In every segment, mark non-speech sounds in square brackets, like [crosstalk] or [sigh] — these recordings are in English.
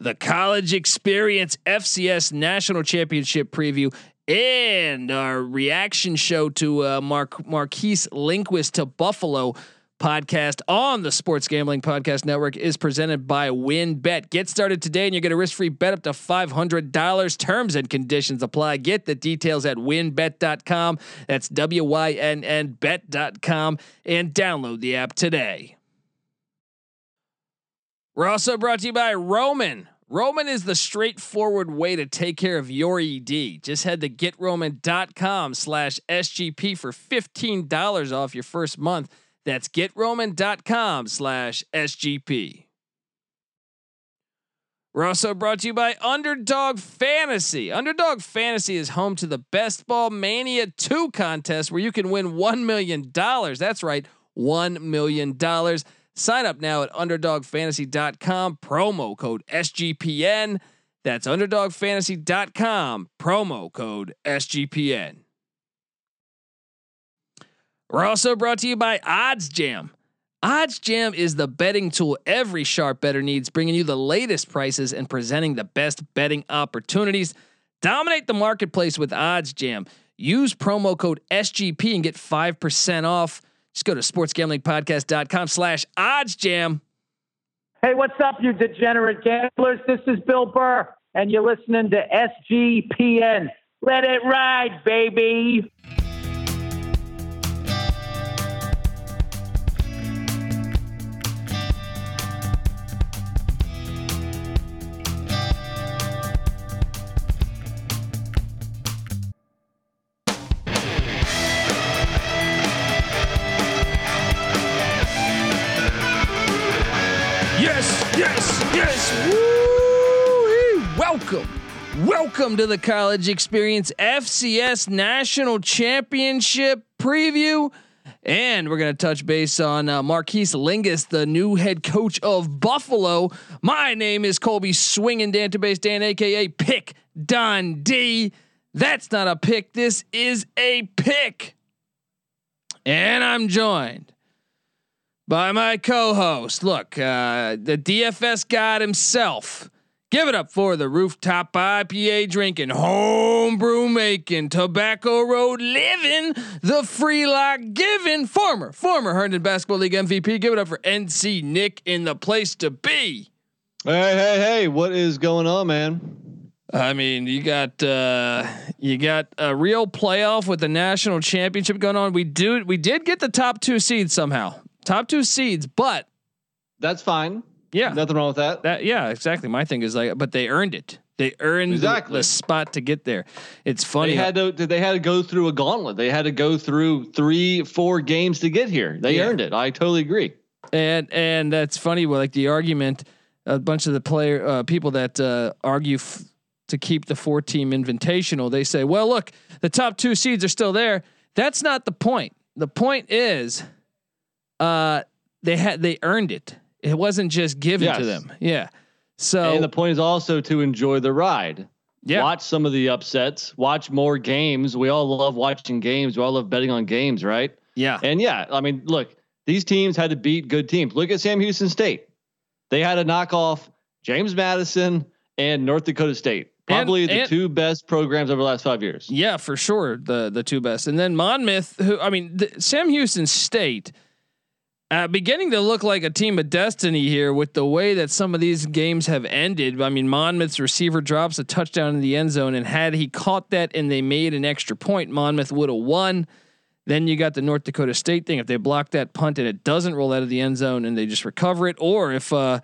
the college experience FCS national championship preview and our reaction show to uh, Mark Maurice Linguist to Buffalo podcast on the Sports Gambling Podcast Network is presented by WynnBET. Get started today and you get a risk-free bet up to $500. Terms and conditions apply. Get the details at wynnbet.com. That's W Y N N bet.com and download the app today. We're also brought to you by Roman. Roman is the straightforward way to take care of your ED. Just head to getroman.com slash SGP for $15 off your first month. That's getroman.com slash SGP. We're also brought to you by Underdog Fantasy. Underdog Fantasy is home to the Best Ball Mania 2 contest where you can win $1 million. That's right, $1 million. Sign up now at underdogfantasy.com, promo code SGPN. That's underdogfantasy.com, promo code SGPN. We're also brought to you by OddsJam. OddsJam is the betting tool every sharp better needs, bringing you the latest prices and presenting the best betting opportunities. Dominate the marketplace with OddsJam. Use promo code SGP and get 5% off. Just go to sportsgamblingpodcast.com slash oddsjam. Hey, what's up, you degenerate gamblers? This is Bill Burr, and you're listening to SGPN. Let it ride, baby. Welcome to the College Experience FCS National Championship preview. And we're going to touch base on uh, Maurice Linguist, the new head coach of Buffalo. My name is Colby Swinging Database Dan, aka Pick Dundee. That's not a pick. This is a pick. And I'm joined by my co-host. Look, uh, the DFS god himself. Give it up for the rooftop IPA drinking, homebrew making, tobacco road living, the free lock giving, former, former Herndon Basketball League MVP. Give it up for NC Nick in the place to be. Hey, hey, hey, what is going on, man? I mean, you got uh you got a real playoff with the national championship going on. We do we did get the top two seeds somehow. Top two seeds, but that's fine. Yeah, nothing wrong with that. That yeah, exactly. My thing is like, but they earned it. They earned exactly. the, the spot to get there. It's funny. They had to. They had to go through a gauntlet. They had to go through three, four games to get here. They yeah. earned it. I totally agree. And and that's funny. Well, like the argument, a bunch of the player uh, people that uh, argue f- to keep the four team invitational, they say, well, look, the top two seeds are still there. That's not the point. The point is, uh, they had they earned it. It wasn't just given yes. to them. Yeah. So and the point is also to enjoy the ride. Yeah. Watch some of the upsets. Watch more games. We all love watching games. We all love betting on games, right? Yeah. And yeah, I mean, look, these teams had to beat good teams. Look at Sam Houston State. They had to knock off James Madison and North Dakota State. Probably and, the and, two best programs over the last five years. Yeah, for sure, the the two best. And then Monmouth, who I mean, the, Sam Houston State uh, beginning to look like a team of destiny here with the way that some of these games have ended. I mean, Monmouth's receiver drops a touchdown in the end zone, and had he caught that and they made an extra point, Monmouth would have won. Then you got the North Dakota State thing. If they block that punt and it doesn't roll out of the end zone and they just recover it, or if uh,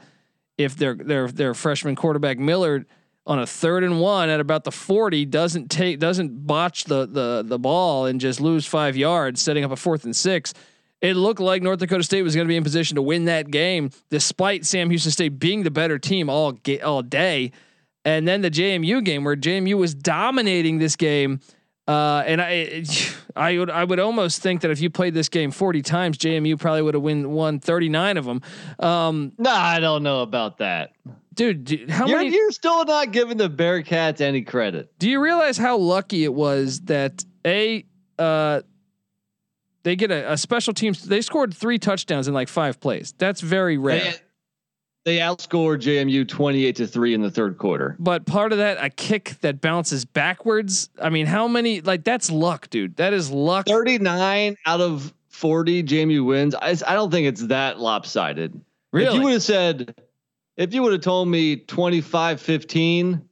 if their their their freshman quarterback Miller on a third and one at about the 40 doesn't take doesn't botch the the the ball and just lose five yards, setting up a fourth and six it looked like North Dakota State was going to be in position to win that game, despite Sam Houston State being the better team all ga- all day. And then the JMU game, where JMU was dominating this game, uh, and I, [sighs] I would, I would almost think that if you played this game forty times, JMU probably would have win won thirty nine of them. Um, no, nah, I don't know about that, dude. how you're, many? You're still not giving the Bearcats any credit. Do you realize how lucky it was that a uh, they get a, a, special teams. They scored three touchdowns in like five plays. That's very rare. they outscored JMU 28 to 3 in the third quarter. But part of that, a kick that bounces backwards. I mean, how many like that's luck, dude. That is luck. 39 out of 40 JMU wins. I, I don't think it's that lopsided. Really? If you would have said, if you would have told me 25 15,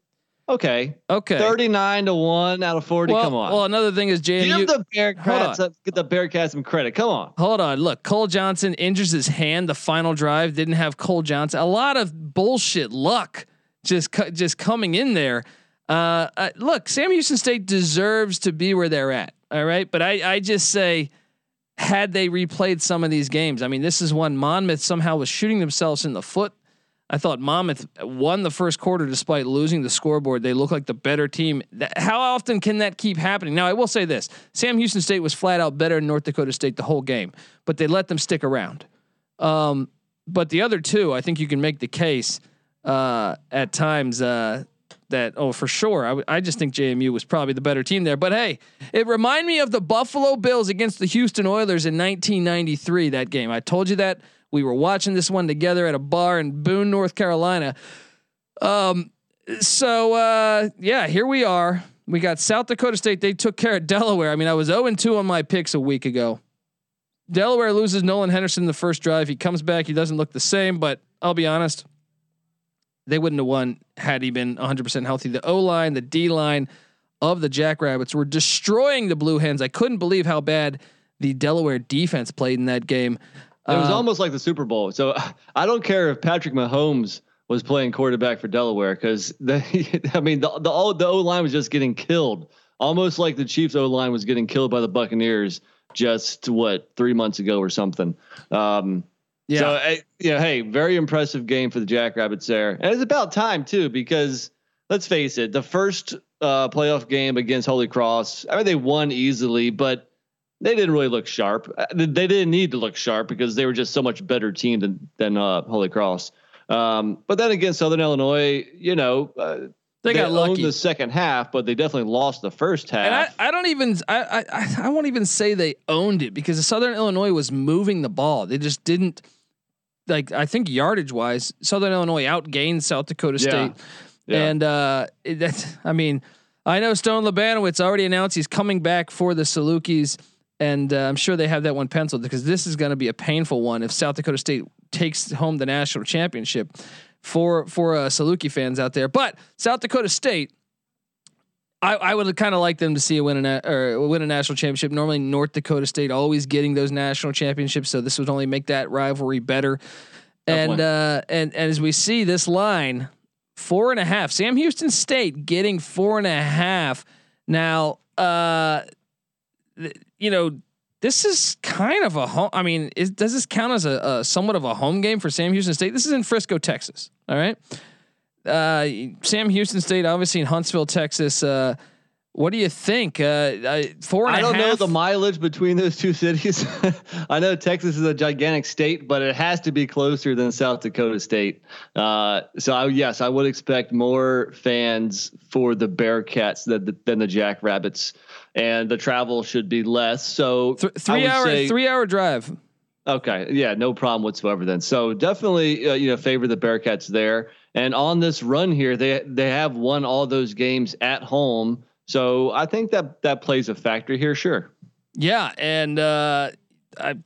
okay. Okay. 39 to 1 out of 40. Well, come on. Well, another thing is JMU. Give the Bearcats, get the Bearcats some credit. Come on. Hold on. Look, Cole Johnson injures his hand. The final drive didn't have Cole Johnson. A lot of bullshit luck just just coming in there. Uh, uh, look, Sam Houston State deserves to be where they're at. All right, but I I just say had they replayed some of these games. I mean, this is one Monmouth somehow was shooting themselves in the foot. I thought Monmouth won the first quarter despite losing the scoreboard. They look like the better team. How often can that keep happening? Now, I will say this Sam Houston State was flat out better than North Dakota State the whole game, but they let them stick around. Um, but the other two, I think you can make the case uh, at times uh, that oh for sure. I, w- I just think JMU was probably the better team there. But hey, it reminded me of the Buffalo Bills against the Houston Oilers in 1993. That game. I told you that we were watching this one together at a bar in Boone, North Carolina. Um. So uh, yeah, here we are. We got South Dakota State. They took care of Delaware. I mean, I was 0 2 on my picks a week ago. Delaware loses Nolan Henderson in the first drive. He comes back. He doesn't look the same, but I'll be honest they wouldn't have won had he been 100% healthy. The O line, the D line of the Jackrabbits were destroying the Blue Hens. I couldn't believe how bad the Delaware defense played in that game. It was uh, almost like the Super Bowl. So [laughs] I don't care if Patrick Mahomes was playing quarterback for Delaware because [laughs] I mean the the O, the O line was just getting killed, almost like the Chiefs O line was getting killed by the Buccaneers just what three months ago or something. Um, yeah. So, uh, you know, hey, very impressive game for the Jackrabbits there. And it's about time, too, because let's face it, the first uh, playoff game against Holy Cross, I mean, they won easily, but they didn't really look sharp. Uh, they didn't need to look sharp because they were just so much better team than, than uh, Holy Cross. Um, but then against Southern Illinois, you know, uh, they, they got lucky the second half, but they definitely lost the first half. And I, I don't even I, I I won't even say they owned it because Southern Illinois was moving the ball. They just didn't like I think yardage wise, Southern Illinois outgained South Dakota State. Yeah. Yeah. And uh, that's I mean, I know Stone Labanowitz already announced he's coming back for the Salukis, and uh, I'm sure they have that one penciled because this is going to be a painful one if South Dakota State takes home the national championship for for uh, Saluki fans out there. But South Dakota State I, I would kind of like them to see a win a or win a national championship. Normally, North Dakota State always getting those national championships, so this would only make that rivalry better. and uh, and and as we see this line, four and a half. Sam Houston State getting four and a half. Now, uh, you know, this is kind of a home. I mean, is, does this count as a, a somewhat of a home game for Sam Houston State? This is in Frisco, Texas. All right. Uh, Sam Houston State, obviously in Huntsville, Texas. Uh, what do you think? Uh, four and I don't half? know the mileage between those two cities. [laughs] I know Texas is a gigantic state, but it has to be closer than South Dakota State. Uh, so I, yes, I would expect more fans for the Bearcats than the, than the Jackrabbits, and the travel should be less. So Th- three hour say, three hour drive. Okay, yeah, no problem whatsoever. Then, so definitely, uh, you know, favor the Bearcats there. And on this run here, they they have won all those games at home. So I think that that plays a factor here, sure. Yeah, and uh,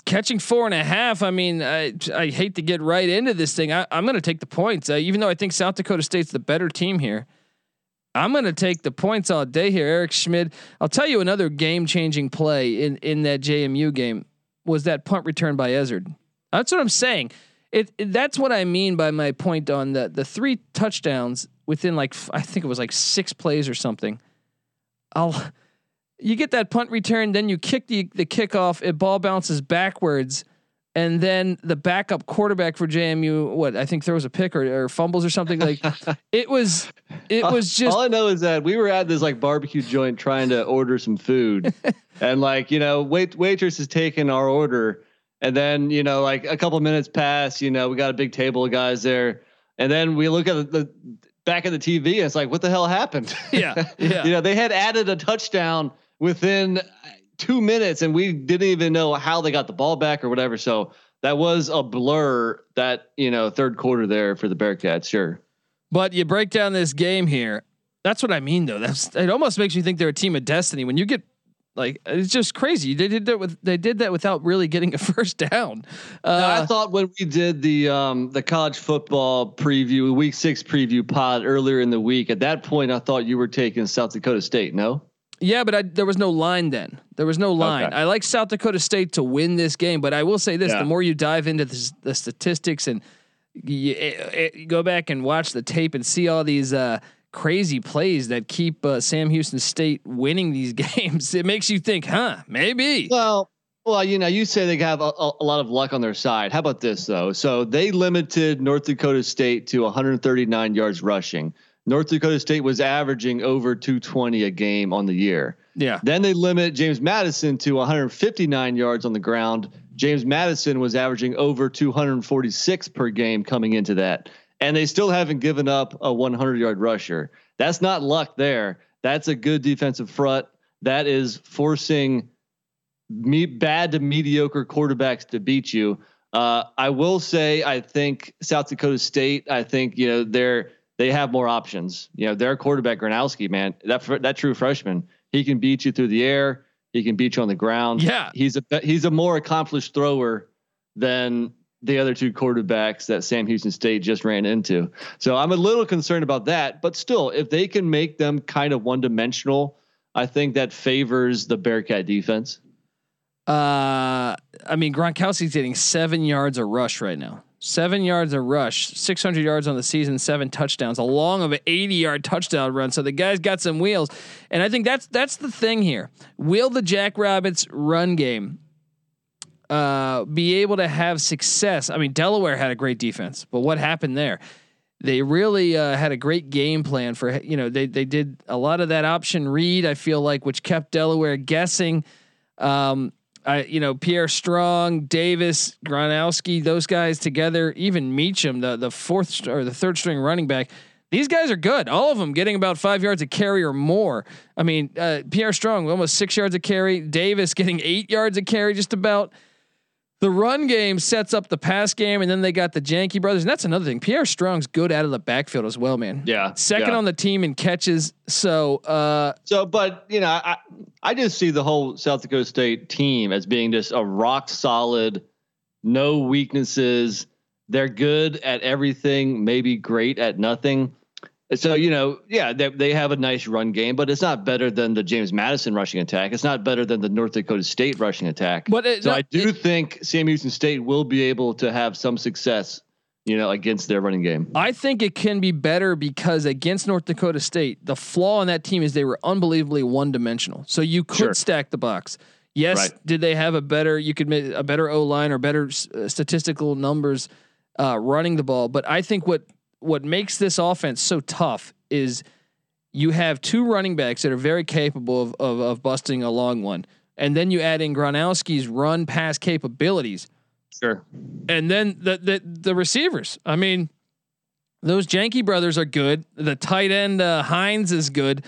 catching four and a half. I mean, I, I hate to get right into this thing. I, am going to take the points, uh, even though I think South Dakota State's the better team here. I'm going to take the points all day here, Eric Schmitz. I'll tell you another game-changing play in in that JMU game was that punt return by Ezzard. That's what I'm saying. It, it, that's what I mean by my point on the the three touchdowns within like I think it was like six plays or something. I'll you get that punt return, then you kick the the kickoff, it ball bounces backwards, and then the backup quarterback for JMU, what I think throws a pick or, or fumbles or something like. [laughs] it was it was just. All I know is that we were at this like barbecue joint trying to order some food, [laughs] and like you know, wait waitress is taking our order and then, you know, like a couple minutes pass, you know, we got a big table of guys there. And then we look at the, the back of the TV and it's like, what the hell happened? Yeah. Yeah. [laughs] you know, they had added a touchdown within two minutes and we didn't even know how they got the ball back or whatever. So that was a blur that you know third quarter there for the Bearcats. Sure, but you break down this game here. That's what I mean, though. That's it. Almost makes you think they're a team of destiny when you get like it's just crazy. They did that with they did that without really getting a [laughs] first down. Uh, I thought when we did the um, the college football preview, week six preview pod earlier in the week, at that point I thought you were taking South Dakota State. No. Yeah, but I, there was no line then. There was no line. Okay. I like South Dakota State to win this game, but I will say this: yeah. the more you dive into this, the statistics and you, it, eh, it, eh, you, go back and watch the tape and see all these. Uh, crazy plays that keep uh, Sam Houston State winning these [laughs] games. It makes you think, huh? Maybe. Well, well, you know, you say they have a, a, lot of luck on their side. How about this though? So they limited North Dakota State to 139 yards rushing. North Dakota State was averaging over 220 a game on the year. Yeah. Then they limit James Madison to 159 yards on the ground. James Madison was averaging over 246 per game coming into that and they still haven't given up a 100 yard rusher. That's not luck there. That's a good defensive front. That is forcing me bad to mediocre quarterbacks to beat you. Uh, I will say, I think South Dakota State. I think you know they're they have more options. You know their quarterback Gronowski, man, that that true freshman, he can beat you through the air. He can beat you on the ground. Yeah, he's a he's a more accomplished thrower than the other two quarterbacks that Sam Houston State just ran into. So I'm a little concerned about that. But still, if they can make them kind of one dimensional, I think that favors the Bearcat defense. Uh, I mean, Gronowski's getting seven yards a rush right now. Seven yards a rush, 600 yards on the season, seven touchdowns, along of an 80 yard touchdown run. So the guy's got some wheels, and I think that's that's the thing here. Will the Jackrabbits run game uh, be able to have success. I mean, Delaware had a great defense, but what happened there? They really uh, had a great game plan for you know they they did a lot of that option read. I feel like which kept Delaware guessing. Um, I you know Pierre Strong, Davis, Gronowski, those guys together, even Meacham, the the fourth or the third string running back. These guys are good. All of them getting about five yards a carry or more. I mean, uh, Pierre Strong almost six yards a carry. Davis getting eight yards a carry, just about the run game sets up the pass game, and then they got the Janke brothers, and that's another thing. Pierre Strong's good out of the backfield as well, man. Yeah, second yeah. on the team in catches. So, uh, so, but you know, I I just see the whole South Dakota State team as being just a rock solid, no weaknesses. They're good at everything, maybe great at nothing. So you know, yeah, they, they have a nice run game, but it's not better than the James Madison rushing attack. It's not better than the North Dakota State rushing attack. But it, so no, I do it, think Sam Houston State will be able to have some success, you know, against their running game. I think it can be better because against North Dakota State, the flaw in that team is they were unbelievably one dimensional. So you could sure. stack the box. Yes, right. did they have a better? You could make a better O line or better uh, statistical numbers uh, running the ball. But I think what what makes this offense so tough is you have two running backs that are very capable of, of, of busting a long one. And then you add in Gronowski's run pass capabilities. Sure. And then the, the, the receivers. I mean, those Janke brothers are good. The tight end uh, Hines is good.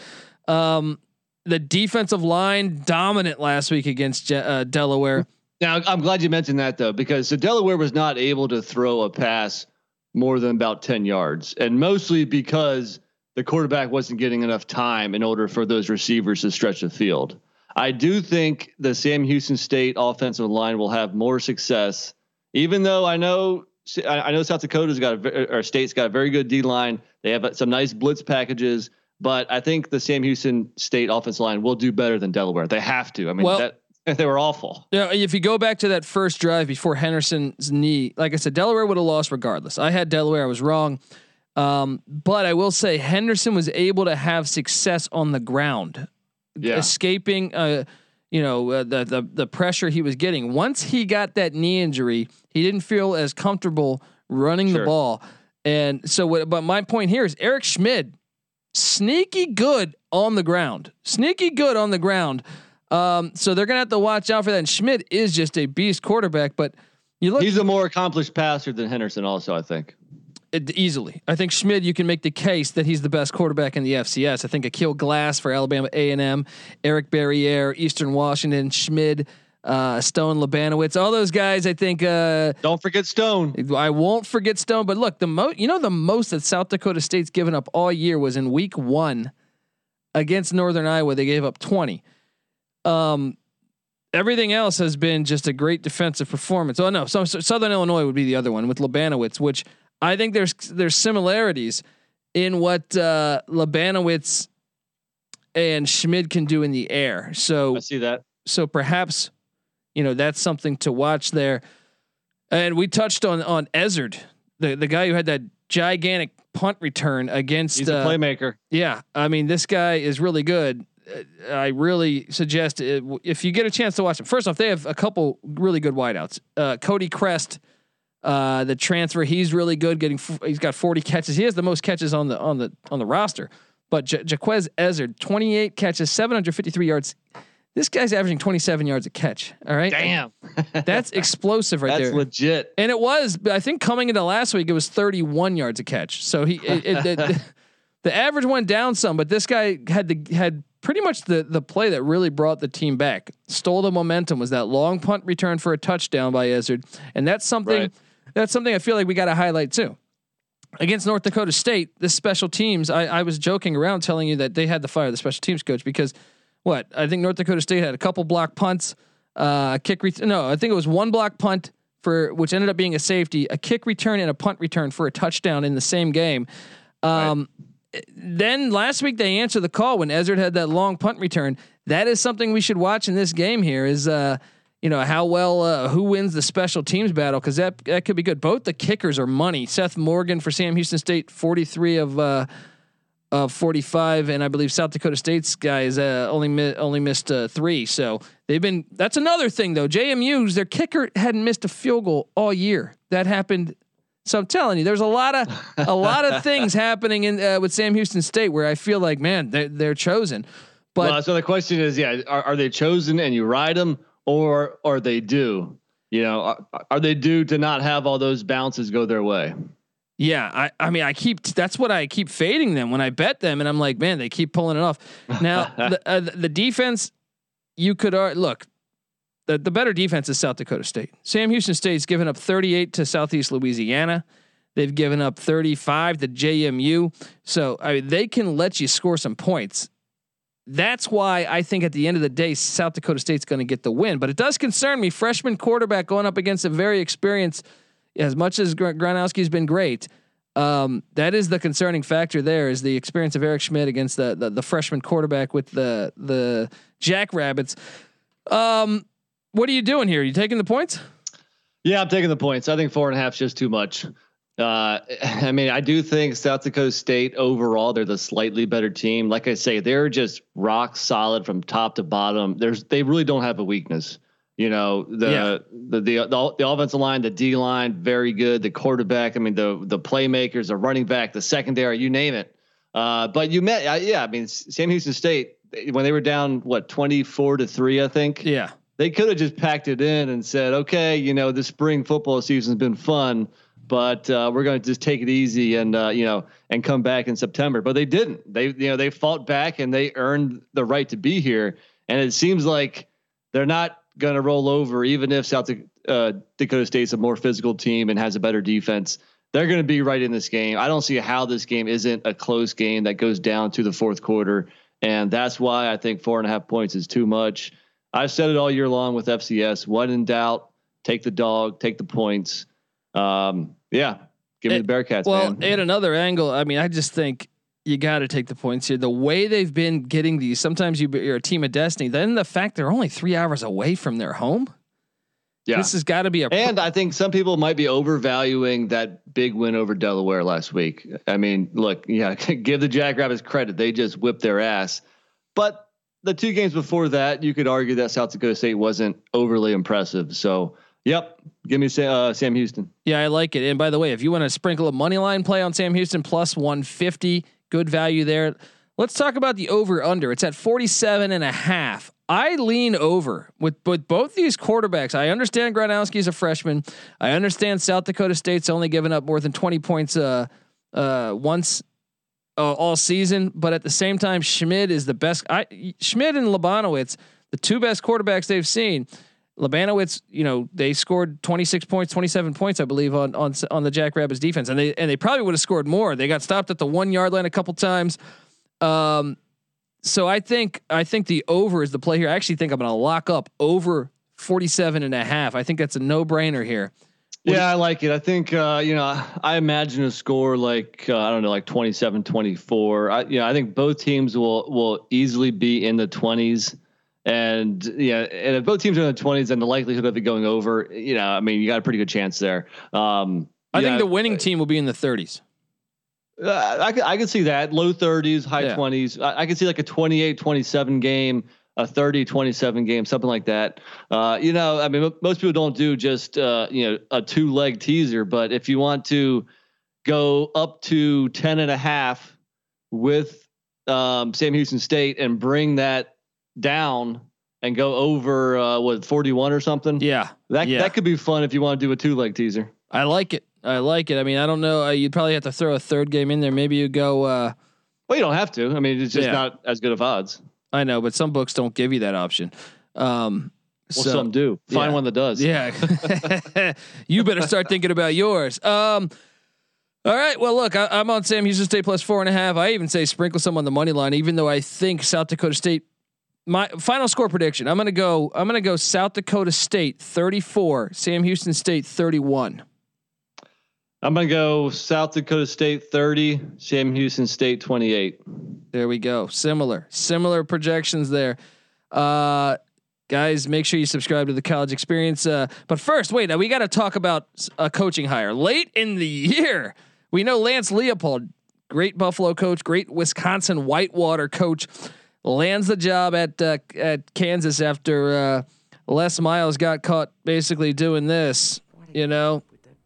Um, the defensive line dominant last week against uh, Delaware. Now I'm glad you mentioned that though, because the Delaware was not able to throw a pass more than about 10 yards, and mostly because the quarterback wasn't getting enough time in order for those receivers to stretch the field. I do think the Sam Houston State offensive line will have more success, even though I know I know South Dakota's got a, or State's got a very good D line. They have some nice blitz packages, but I think the Sam Houston State offensive line will do better than Delaware. They have to. I mean, well, that, [laughs] they were awful. Yeah, if you go back to that first drive before Henderson's knee, like I said, Delaware would have lost regardless. I had Delaware, I was wrong. Um, but I will say Henderson was able to have success on the ground, yeah. escaping, uh, you know, uh, the, the the pressure he was getting. Once he got that knee injury, he didn't feel as comfortable running sure. the ball. And so, what, but my point here is Eric Schmitz, sneaky good on the ground, sneaky good on the ground. Um, so they're gonna have to watch out for that. And Schmitz is just a beast quarterback, but you look. He's a more accomplished passer than Henderson, also. I think. It, easily, I think Schmitz, You can make the case that he's the best quarterback in the FCS. I think Aqeel Glass for Alabama A and M, Eric Barriere, Eastern Washington, Schmidt. uh, Stone Labanowitz, all those guys. I think. Uh, Don't forget Stone. I won't forget Stone. But look, the most you know the most that South Dakota State's given up all year was in Week One against Northern Iowa. They gave up twenty. Um, everything else has been just a great defensive performance. Oh no, so, so Southern Illinois would be the other one with Labanowitz, which I think there's there's similarities in what uh, Labanowitz and Schmitz can do in the air. So I see that. So perhaps you know that's something to watch there. And we touched on on Ezzard, the the guy who had that gigantic punt return against. He's a uh, playmaker. Yeah, I mean this guy is really good. Uh, I really suggest it, if you get a chance to watch him. First off, they have a couple really good wideouts. Uh, Cody Chrest, uh, the transfer, he's really good. Getting he's got 40 catches. He has the most catches on the on the on the roster. But J- Jequez Ezzard, 28 catches, 753 yards. This guy's averaging 27 yards a catch. All right. Damn. [laughs] That's explosive right That's there. That's legit. And it was, I think coming into last week, it was 31 yards a catch. So he, it, it, it, [laughs] the average went down some, but this guy had the, had pretty much the, the play that really brought the team back, stole the momentum was that long punt return for a touchdown by Ezzard. And that's something, right. that's something I feel like we got to highlight too against North Dakota State, this special teams, I, I was joking around telling you that they had to fire the special teams coach because what I think North Dakota State had a couple block punts, uh, kick re- no, I think it was one block punt for which ended up being a safety, a kick return and a punt return for a touchdown in the same game. Um, right. Then last week they answered the call when Ezzard had that long punt return. That is something we should watch in this game. Here is uh, you know how well uh, who wins the special teams battle because that that could be good. Both the kickers are money. Seth Morgan for Sam Houston State, forty three of uh, of forty five, and I believe South Dakota State's guys uh, only mi- only missed uh, three. So they've been. That's another thing though. JMU's their kicker hadn't missed a field goal all year. That happened. So I'm telling you, there's a lot of a lot of [laughs] things happening in uh, with Sam Houston State where I feel like man they're they're chosen. But well, so the question is, yeah, are, are they chosen and you ride them? or are they due? You know, are, are they due to not have all those bounces go their way? Yeah, I, I mean, I keep that's what I keep fading them when I bet them, and I'm like, man, they keep pulling it off. Now, [laughs] the, uh, the defense, you could uh, look, the the better defense is South Dakota State. Sam Houston State's given up 38 to Southeast Louisiana. They've given up 35 to JMU. So I mean, they can let you score some points that's why I think at the end of the day, South Dakota State's going to get the win. But it does concern me. Freshman quarterback going up against a very experienced, as much as Gronowski's been great. Um, that is the concerning factor. There is the experience of Eric Schmitz against the, the, the freshman quarterback with the the Jackrabbits. Um, what are you doing here? Are you taking the points? Yeah, I'm taking the points. I think four and a half is just too much. Uh, [laughs] I mean, I do think South Dakota State overall they're the slightly better team. Like I say, they're just rock solid from top to bottom. There's they really don't have a weakness. You know the, yeah. the, the the the offensive line, the D line, very good. The quarterback, I mean the the playmakers, the running back, the secondary, you name it. Uh, but you met, uh, yeah. I mean, Sam Houston State when they were down what twenty four to three, I think. Yeah, they could have just packed it in and said, okay, you know, the spring football season's been fun but uh, we're going to just take it easy and uh, you know and come back in September. But they didn't. They you know they fought back and they earned the right to be here. And it seems like they're not going to roll over, even if South uh, Dakota State's a more physical team and has a better defense. They're going to be right in this game. I don't see how this game isn't a close game that goes down to the fourth quarter, and that's why I think four and a half points is too much. I've said it all year long with FCS. When in doubt, take the dog, take the points. Um, yeah, give me it, the Bearcats. Well, man. at another angle, I mean, I just think you got to take the points here. The way they've been getting these, sometimes you, are a team of destiny. Then the fact they're only three hours away from their home. Yeah, this has got to be a. And I think some people might be overvaluing that big win over Delaware last week. I mean, look, yeah, [laughs] give the Jackrabbits credit; they just whipped their ass. But the two games before that, you could argue that South Dakota State wasn't overly impressive. So Yep. Give me uh, Sam Houston. Yeah, I like it. And by the way, if you want to sprinkle a money line play on Sam Houston plus 150, good value there. Let's talk about the over under. It's at 47 and a half. I lean over with with both these quarterbacks. I understand Gronowski's a freshman. I understand South Dakota State's only given up more than 20 points uh uh once uh, all season, but at the same time Schmitz is the best I Schmitz and Labanowitz, the two best quarterbacks they've seen. Labanowitz, you know, they scored 26 points, 27 points, I believe, on on on the Jackrabbits defense, and they and they probably would have scored more. They got stopped at the one yard line a couple times. Um, so I think I think the over is the play here. I actually think I'm going to lock up over 47 and a half. I think that's a no brainer here. What yeah, I like it. I think uh, you know, I imagine a score like uh, I don't know, like 27, 24. I, you know, I think both teams will will easily be in the 20s. And yeah, and if both teams are in the 20s, then the likelihood of it going over, you know, I mean, you got a pretty good chance there. Um, I yeah, think the winning team will be in the 30s. Uh, I I could see that low 30s, high yeah. 20s. I, I could see like a 28, 27 game, a 30, 27 game, something like that. Uh, you know, I mean, m- most people don't do just uh, you know a two leg teaser, but if you want to go up to 10 and a half with um, Sam Houston State and bring that down and go over uh, what 41 or something. Yeah, that yeah. that could be fun if you want to do a two leg teaser. I like it. I like it. I mean, I don't know. Uh, you'd probably have to throw a third game in there. Maybe you go. Uh, well, you don't have to. I mean, it's just yeah. not as good of odds. I know, but some books don't give you that option. Um, well, so, some do. Find yeah. one that does. Yeah. [laughs] you better start thinking about yours. Um, all right. Well, look, I, am on Sam Houston State plus four and a half. I even say sprinkle some on the money line, even though I think South Dakota State. My final score prediction. I'm gonna go. I'm gonna go South Dakota State 34, Sam Houston State 31. I'm gonna go South Dakota State 30, Sam Houston State 28. There we go. Similar, similar projections there. Uh, guys, make sure you subscribe to the college experience. Uh, but first, wait, now we got to talk about a coaching hire late in the year. We know Lance Leipold, great Buffalo coach, great Wisconsin Whitewater coach, lands the job at uh, at Kansas after uh, Les Miles got caught basically doing this. You know,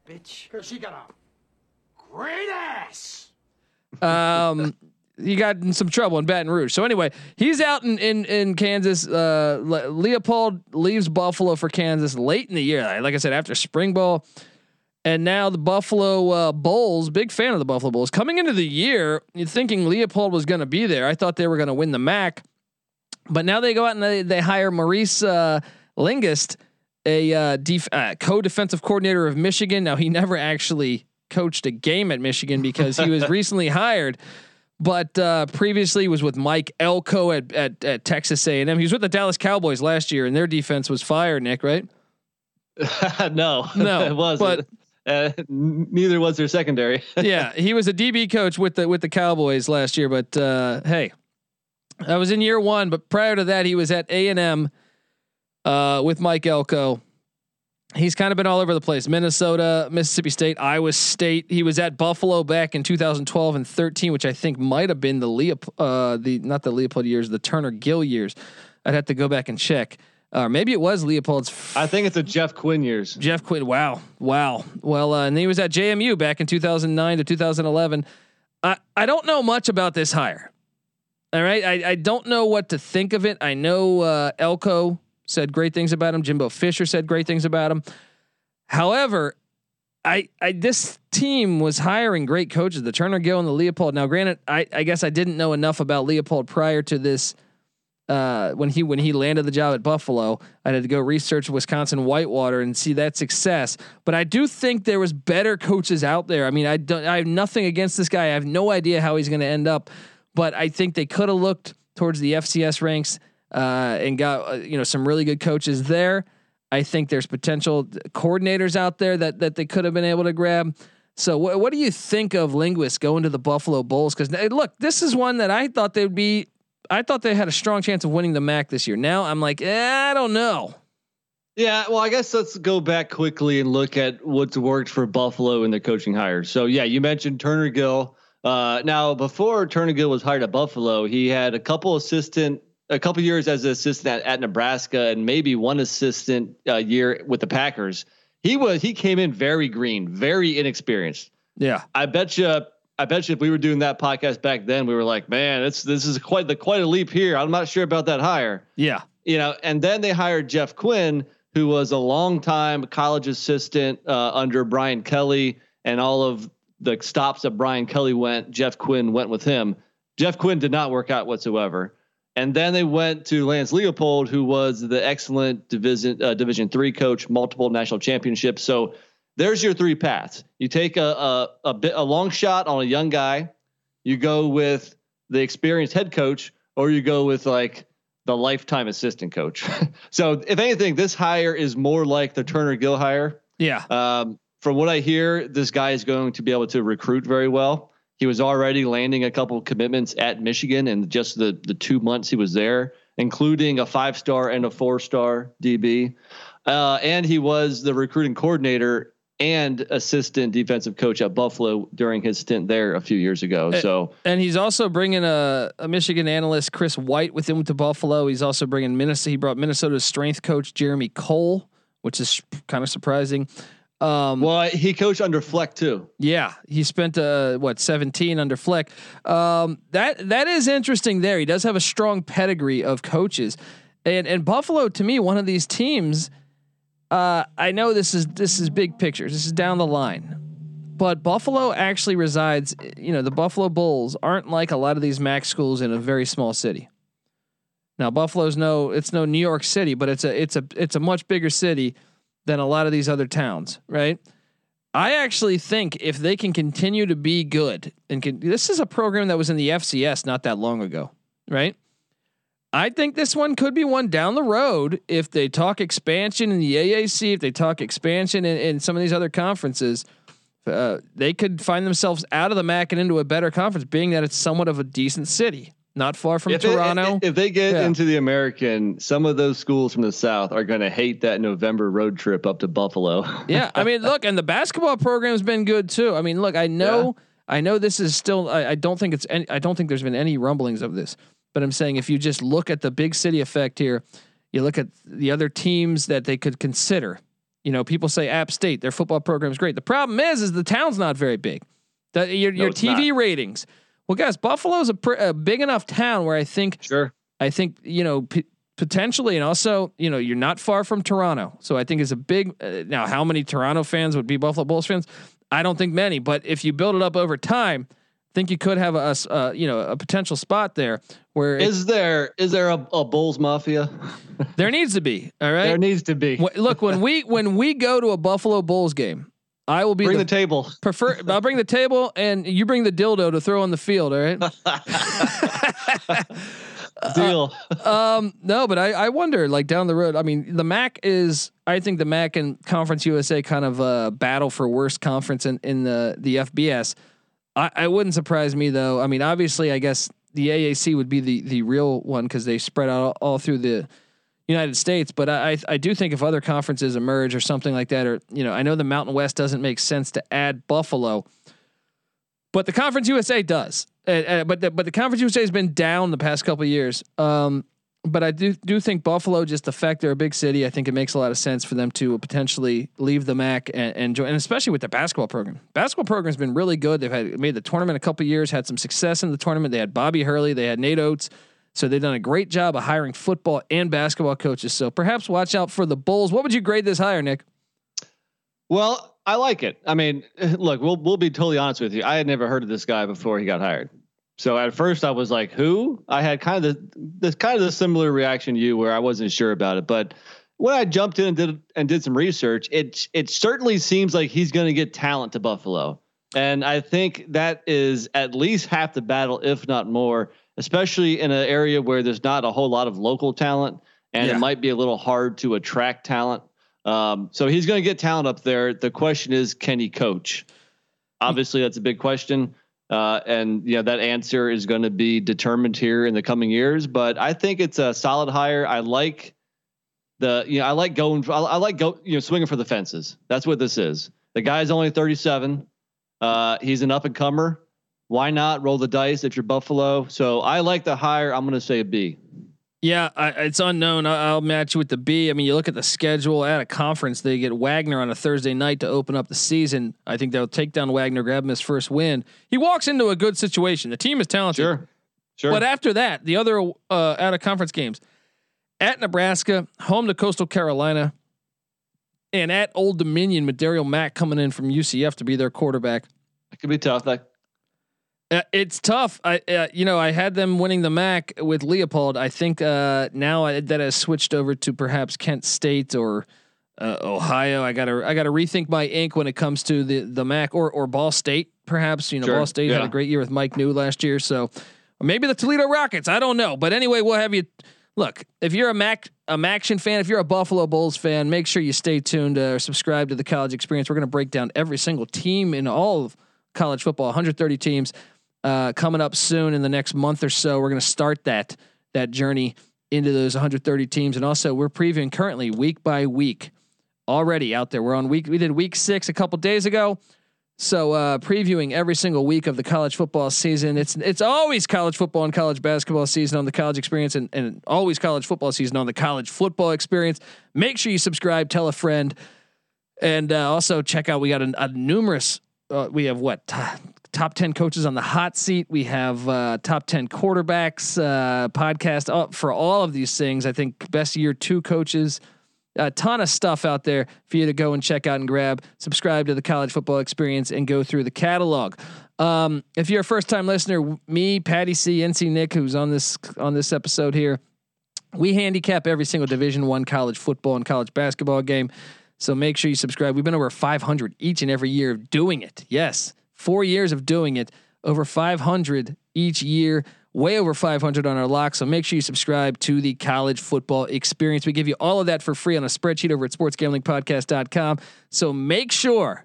bitch. Cause she got a great ass. Um, [laughs] he got in some trouble in Baton Rouge. So anyway, he's out in in, in Kansas. Uh, Leipold leaves Buffalo for Kansas late in the year. Like I said, after spring ball. And now the Buffalo uh, Bulls, big fan of the Buffalo Bulls. Coming into the year, you're thinking Leipold was going to be there. I thought they were going to win the MAC, but now they go out and they, they hire Maurice uh, Linguist, a uh, def- uh, co-defensive coordinator of Michigan. Now he never actually coached a game at Michigan because he was [laughs] recently hired, but uh, previously was with Mike Elko at, at, at Texas A&M. He was with the Dallas Cowboys last year, and their defense was fire. Nick, right? [laughs] no, no, [laughs] it wasn't. But uh, neither was their secondary. yeah, he was a DB coach with the with the Cowboys last year. But uh, hey, I was in year one. But prior to that, he was at A and M uh, with Mike Elko. He's kind of been all over the place. Minnesota, Mississippi State, Iowa State. He was at Buffalo back in 2012 and 13, which I think might have been the Leop, uh, the not the Leipold years, the Turner Gill years. I'd have to go back and check. Or uh, maybe it was Leipold's. F- I think it's the Jeff Quinn years. Jeff Quinn. Wow. Wow. Well, uh, and he was at JMU back in 2009 to 2011. I, I don't know much about this hire. All right. I, I don't know what to think of it. I know uh, Elko said great things about him. Jimbo Fisher said great things about him. However, I, I this team was hiring great coaches, the Turner Gill and the Leipold. Now, granted, I, I guess I didn't know enough about Leipold prior to this. Uh, when he when he landed the job at Buffalo, I had to go research Wisconsin Whitewater and see that success. But I do think there was better coaches out there. I mean, I don't I have nothing against this guy. I have no idea how he's going to end up, but I think they could have looked towards the FCS ranks uh, and got uh, you know some really good coaches there. I think there's potential coordinators out there that that they could have been able to grab. So wh- what do you think of Linguist going to the Buffalo Bulls? Because look, this is one that I thought they'd be. I thought they had a strong chance of winning the MAC this year. Now I'm like, eh, I don't know. Yeah, well, I guess let's go back quickly and look at what's worked for Buffalo in the coaching hires. So yeah, you mentioned Turner Gill. Uh, now, before Turner Gill was hired at Buffalo, he had a couple assistant a couple years as an assistant at, at, Nebraska and maybe one assistant uh, year with the Packers. He was he came in very green, very inexperienced. Yeah, I bet you. I bet you if we were doing that podcast back then, we were like, man, it's this is quite the quite a leap here. I'm not sure about that hire. Yeah, you know, and then they hired Jeff Quinn, who was a long time college assistant uh, under Brian Kelly, and all of the stops that Brian Kelly went, Jeff Quinn went with him. Jeff Quinn did not work out whatsoever. And then they went to Lance Leipold, who was the excellent division uh, Division three coach, multiple national championships. So there's your three paths. You take a a a, bit, a long shot on a young guy. You go with the experienced head coach, or you go with like the lifetime assistant coach. [laughs] so if anything, this hire is more like the Turner Gill hire. Yeah. Um, from what I hear, this guy is going to be able to recruit very well. He was already landing a couple commitments at Michigan in just the the two months he was there, including a five star and a four star DB. Uh, and he was the recruiting coordinator and assistant defensive coach at Buffalo during his stint there a few years ago. So, and he's also bringing a, a Michigan analyst, Chris White, with him to Buffalo. He's also bringing Minnesota. He brought Minnesota's strength coach Jeremy Cole, which is kind of surprising. Um, well, he coached under Fleck too. Yeah, he spent uh, what seventeen under Fleck. Um, that that is interesting. There, he does have a strong pedigree of coaches, and and Buffalo to me one of these teams. Uh, I know this is this is big picture. This is down the line, but Buffalo actually resides. You know, the Buffalo Bulls aren't like a lot of these MAC schools in a very small city. Now, Buffalo's no, it's no New York City, but it's a it's a it's a much bigger city than a lot of these other towns, right? I actually think if they can continue to be good and can, this is a program that was in the FCS not that long ago, right? I think this one could be one down the road if they talk expansion in the AAC, if they talk expansion in, in some of these other conferences. Uh, they could find themselves out of the MAC and into a better conference, being that it's somewhat of a decent city not far from if Toronto. if they get yeah. into the American, some of those schools from the South are going to hate that November road trip up to Buffalo. [laughs] yeah, I mean, look, and the basketball program's been good too. I mean, look, I know, yeah. I know this is still. I, I, don't think it's. Any, I don't think there's been any rumblings of this, but I'm saying if you just look at the big city effect here, you look at the other teams that they could consider. You know, people say App State, their football program is great. The problem is, is the town's not very big. The, your, no, your TV not. ratings well, guys, Buffalo's a, pr- a big enough town where I think, sure, I think you know p- potentially, and also you know you're not far from Toronto, so I think it's a big. Uh, now, how many Toronto fans would be Buffalo Bulls fans? I don't think many, but if you build it up over time, I think you could have a, uh, you know a potential spot there where is it, there is there a, a Bulls mafia? there needs to be. All right, there needs to be. look when we when we go to a Buffalo Bulls game, I will be bring the, the, table. Prefer I'll bring the table and you bring the dildo to throw on the field. All right. [laughs] Deal. [laughs] Uh, um, no, but I, I wonder like down the road. I mean, the MAC is I think the MAC and Conference USA kind of uh, battle for worst conference in, in the the FBS. I, I wouldn't surprise me though. I mean, obviously, I guess the AAC would be the the real one because they spread out all, all through the United States, but I I do think if other conferences emerge or something like that, or you know, I know the Mountain West doesn't make sense to add Buffalo, but the Conference USA does. Uh, uh, but the, but the Conference USA has been down the past couple years. Um, but I do do think Buffalo, just the fact they're a big city, I think it makes a lot of sense for them to potentially leave the MAC and, and join, and especially with the basketball program. Basketball program's been really good. They've had made the tournament a couple years, had some success in the tournament. They had Bobby Hurley, they had Nate Oats. So they've done a great job of hiring football and basketball coaches. So perhaps watch out for the Bulls. What would you grade this hire, Nick? Well, I like it. I mean, [laughs] look, we'll we'll be totally honest with you. I had never heard of this guy before he got hired. So at first I was like, "Who?" I had kind of the this kind of the similar reaction to you, where I wasn't sure about it. But when I jumped in and did and did some research, it it certainly seems like he's going to get talent to Buffalo, and I think that is at least half the battle, if not more especially in an area where there's not a whole lot of local talent and yeah. it might be a little hard to attract talent. Um, so he's going to get talent up there. The question is, can he coach? Obviously, that's a big question. Uh, and you know that answer is going to be determined here in the coming years. But I think it's a solid hire. I like the you know I like going I, I like go you know swinging for the fences. That's what this is. The guy's only 37. Uh, he's an up and comer. Why not roll the dice if you're Buffalo? So I like the higher. I'm going to say a B. Yeah, I, it's unknown. I'll match you with the B. I mean, you look at the schedule at a conference, they get Wagner on a Thursday night to open up the season. I think they'll take down Wagner, grab him his first win. He walks into a good situation. The team is talented. Sure. Sure. But after that, the other uh, out of conference games at Nebraska, home to Coastal Carolina, and at Old Dominion with Darriel Mack coming in from UCF to be their quarterback. It could be tough. That it's tough. I, uh, you know, I had them winning the MAC with Leipold. I think uh, now I, that has switched over to perhaps Kent State or uh, Ohio. I gotta, I gotta rethink my ink when it comes to the the MAC or or Ball State. Perhaps you know, sure. Ball State yeah. had a great year with Mike Neu last year, so maybe the Toledo Rockets. I don't know, but anyway, we'll have you. Look, if you're a Mac a Maction fan, if you're a Buffalo Bulls fan, make sure you stay tuned or subscribe to the College Experience. We're going to break down every single team in all of college football, 130 teams uh, coming up soon in the next month or so. We're going to start that that journey into those 130 teams, and also we're previewing currently week by week already out there. We're on week. We did week six a couple days ago. So uh, previewing every single week of the college football season. It's it's always college football and college basketball season on the college experience, and, and always college football season on the college football experience. Make sure you subscribe, tell a friend, and uh, also check out. We got a, a numerous. Uh, we have what top 10 coaches on the hot seat. We have uh, top 10 quarterbacks uh, podcast up for all of these things. I think best year two coaches, a ton of stuff out there for you to go and check out and grab. Subscribe to the college football experience and go through the catalog. Um, if you're a first time listener, me, Patty C, NC Nick, who's on this on this episode here, we handicap every single Division One college football and college basketball game. So make sure you subscribe. We've been over 500 each and every year of doing it. Yes, Four years of doing it, over 500 each year, way over 500 on our lock. So make sure you subscribe to the college football experience. We give you all of that for free on a spreadsheet over at sportsgamblingpodcast.com. So make sure,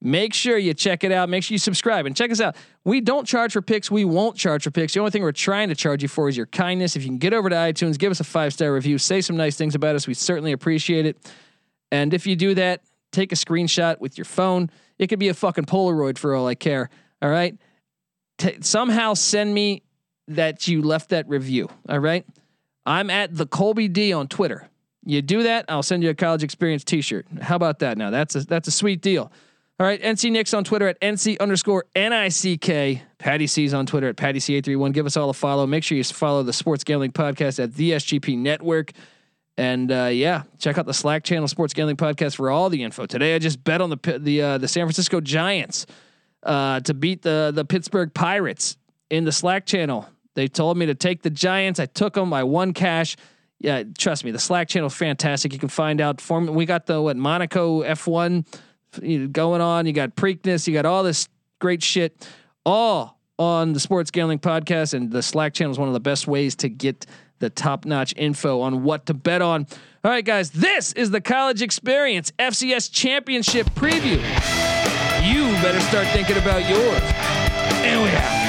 make sure you check it out. Make sure you subscribe and check us out. We don't charge for picks. We won't charge for picks. The only thing we're trying to charge you for is your kindness. If you can get over to iTunes, give us a five star review, say some nice things about us. We certainly appreciate it. And if you do that, take a screenshot with your phone it could be a fucking Polaroid for all I care. All right. T- somehow send me that you left that review. All right. I'm at the Colby D on Twitter. You do that, I'll send you a college experience T-shirt. How about that? Now that's a that's a sweet deal. All right, NC Nick's on Twitter at NC underscore N-I-C-K. Patty C's on Twitter at Patty C831. Give us all a follow. Make sure you follow the Sports Gambling Podcast at the SGP Network. And uh, yeah, check out the Slack channel Sports Gambling Podcast for all the info. Today I just bet on the the uh, the San Francisco Giants uh, to beat the the Pittsburgh Pirates in the Slack channel. They told me to take the Giants. I took them. I won cash. Yeah, trust me, the Slack channel is fantastic. You can find out form. We got the what Monaco F1 going on. You got Preakness. You got all this great shit all on the Sports Gambling Podcast, and the Slack channel is one of the best ways to get the top notch info on what to bet on. All right, guys, this is the college experience FCS championship preview. You better start thinking about yours. And we have.